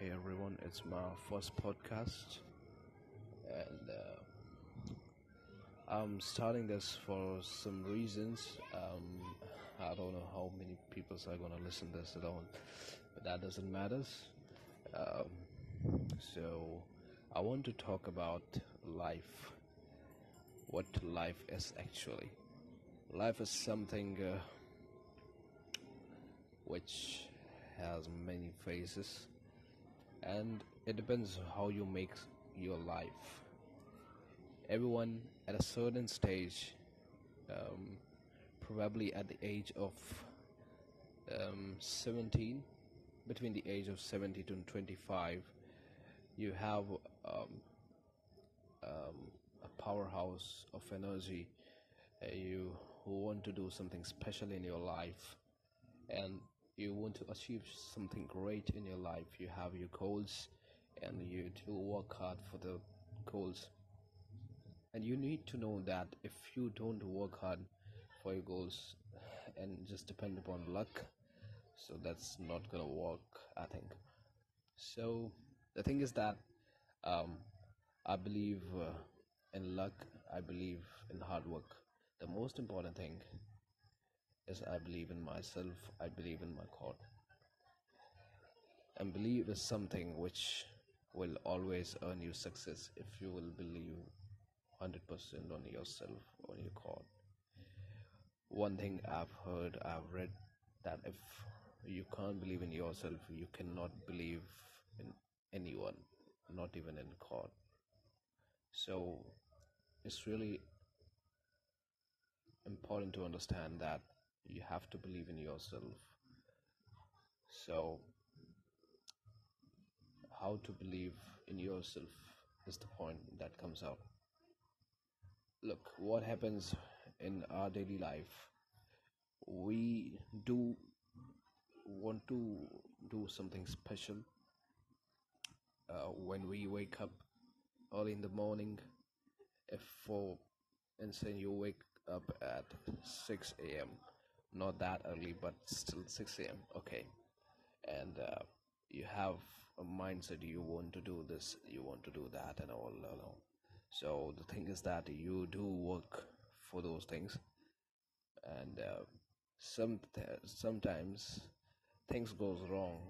Hey everyone, it's my first podcast, and uh, I'm starting this for some reasons. Um, I don't know how many people are gonna listen to this at all, but that doesn't matter. Um, so I want to talk about life, what life is actually. Life is something uh, which has many phases and it depends how you make your life. Everyone at a certain stage um, probably at the age of um, 17 between the age of 70 to 25 you have um, um a powerhouse of energy uh, you want to do something special in your life. And you want to achieve something great in your life you have your goals and you do work hard for the goals. And you need to know that if you don't work hard for your goals and just depend upon luck so that's not gonna work i think. So the thing is that um, i believe uh, in luck i believe in hard work. The most important thing is I believe in myself, I believe in my God. And believe is something which will always earn you success if you will believe 100% on yourself, on your God. One thing I've heard, I've read that if you can't believe in yourself, you cannot believe in anyone, not even in God. So it's really important to understand that you have to believe in yourself. So how to believe in yourself is the point that comes out. Look what happens in our daily life we do want to do something special uh, when we wake up early in the morning if for instance you wake up at 6 a.m not that early but still 6 a.m okay. And uh, you have a mindset you want to do this you want to do that and all along. So the thing is that you do work for those things. And uh, some sometimes things goes wrong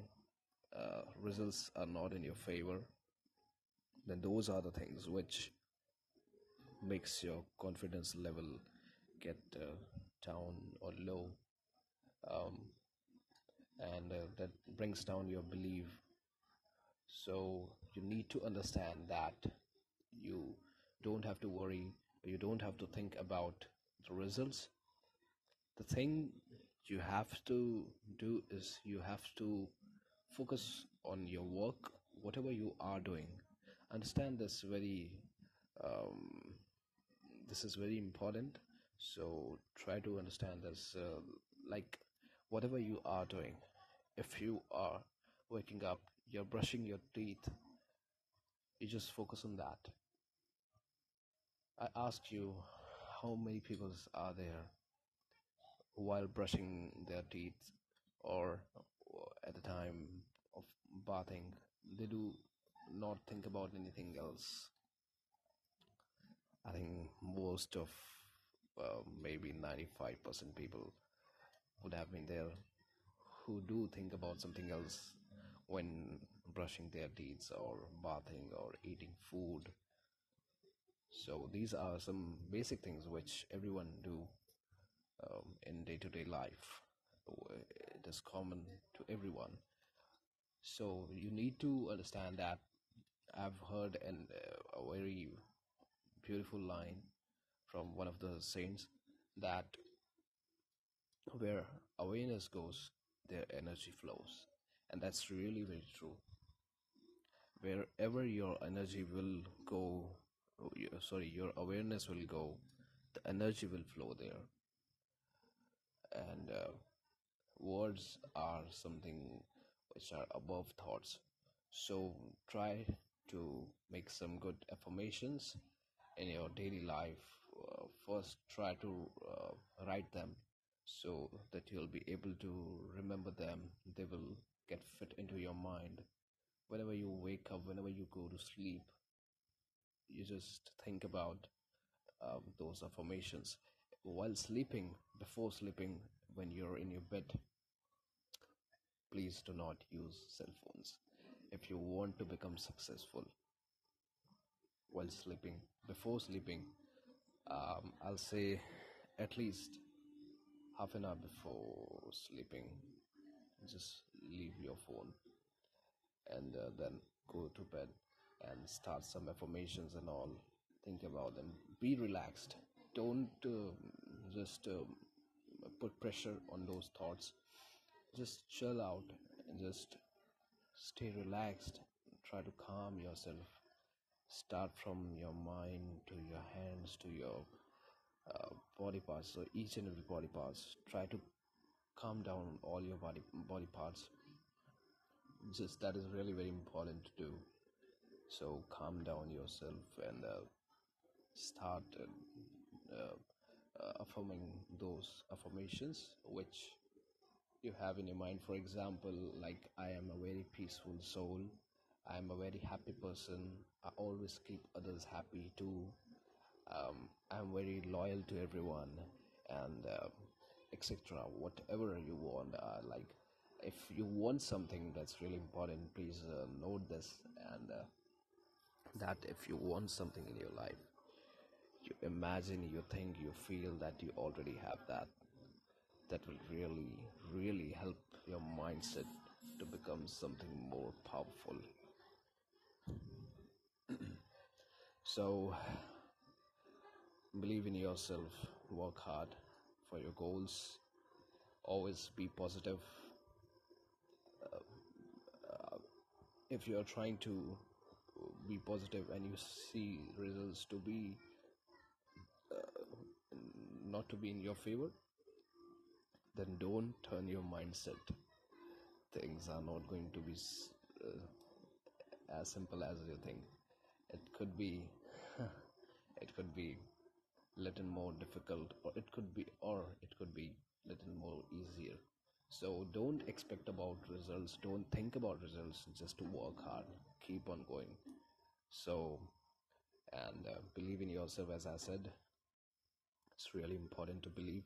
uh, results are not in your favor then those are the things which makes your confidence level get uh, down or low um, and uh, that brings down your belief. So you need to understand that you don't have to worry you don't have to think about the results. The thing you have to do is you have to focus on your work whatever you are doing. Understand this very um, this is very important so try to understand this uh, like whatever you are doing if you are waking up you're brushing your teeth you just focus on that. I ask you how many people are there while brushing their teeth or at the time of bathing? They do not think about anything else. I think most of maybe 95% people would have been there who do think about something else when brushing their teeth or bathing or eating food. So these are some basic things which everyone do um, in day-to-day life. It is common to everyone. So you need to understand that. I've heard an, uh, a very beautiful line from one of the saints that where awareness goes, their energy flows. And that's really very true. Wherever your energy will go, sorry, your awareness will go, the energy will flow there. And uh, words are something which are above thoughts. So try to make some good affirmations in your daily life. Uh, first, try to uh, write them so that you'll be able to remember them. They will get fit into your mind. Whenever you wake up whenever you go to sleep you just think about um, those affirmations. While sleeping before sleeping when you're in your bed please do not use cell phones. If you want to become successful while sleeping before sleeping um, i'll say at least half an hour before sleeping just leave your phone and uh, then go to bed and start some affirmations and all. Think about them. Be relaxed. Don't uh, just uh, put pressure on those thoughts. Just chill out and just stay relaxed. Try to calm yourself start from your mind to your hands to your uh, body parts. So each and every body parts. Try to calm down all your body body parts. Just that is really very important to do. So calm down yourself and uh, start uh, uh, affirming those affirmations which you have in your mind. For example like i am a very peaceful soul i am a very happy person. I always keep others happy too. Um, i'm very loyal to everyone and uh, etc whatever you want uh, like if you want something that's really important please uh, note this and uh, that if you want something in your life you imagine you think you feel that you already have that. That will really really help your mindset to become something more powerful so believe in yourself work hard for your goals always be positive. Uh, if you are trying to be positive and you see results to be uh, not to be in your favor then don't turn your mindset. Things are not going to be uh, as simple as you think. It could be it could be little more difficult or it could be or it could be little more easier. So don't expect about results. Don't think about results. Just work hard. Keep on going. So and uh, believe in yourself as i said. It's really important to believe.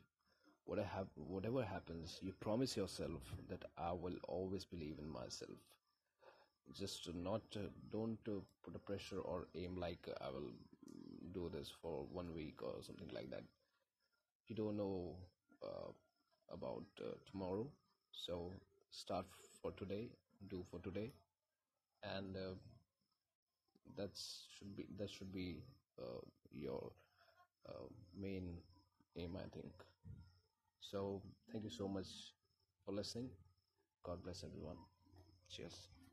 What I have whatever happens you promise yourself that i will always believe in myself just not uh, don't uh, put a pressure or aim like i will do this for one week or something like that. You don't know uh, about tomorrow. So start for today do for today. And uh, that's should be that should be uh, your uh, main aim i think. So thank you so much for listening. God bless everyone. Cheers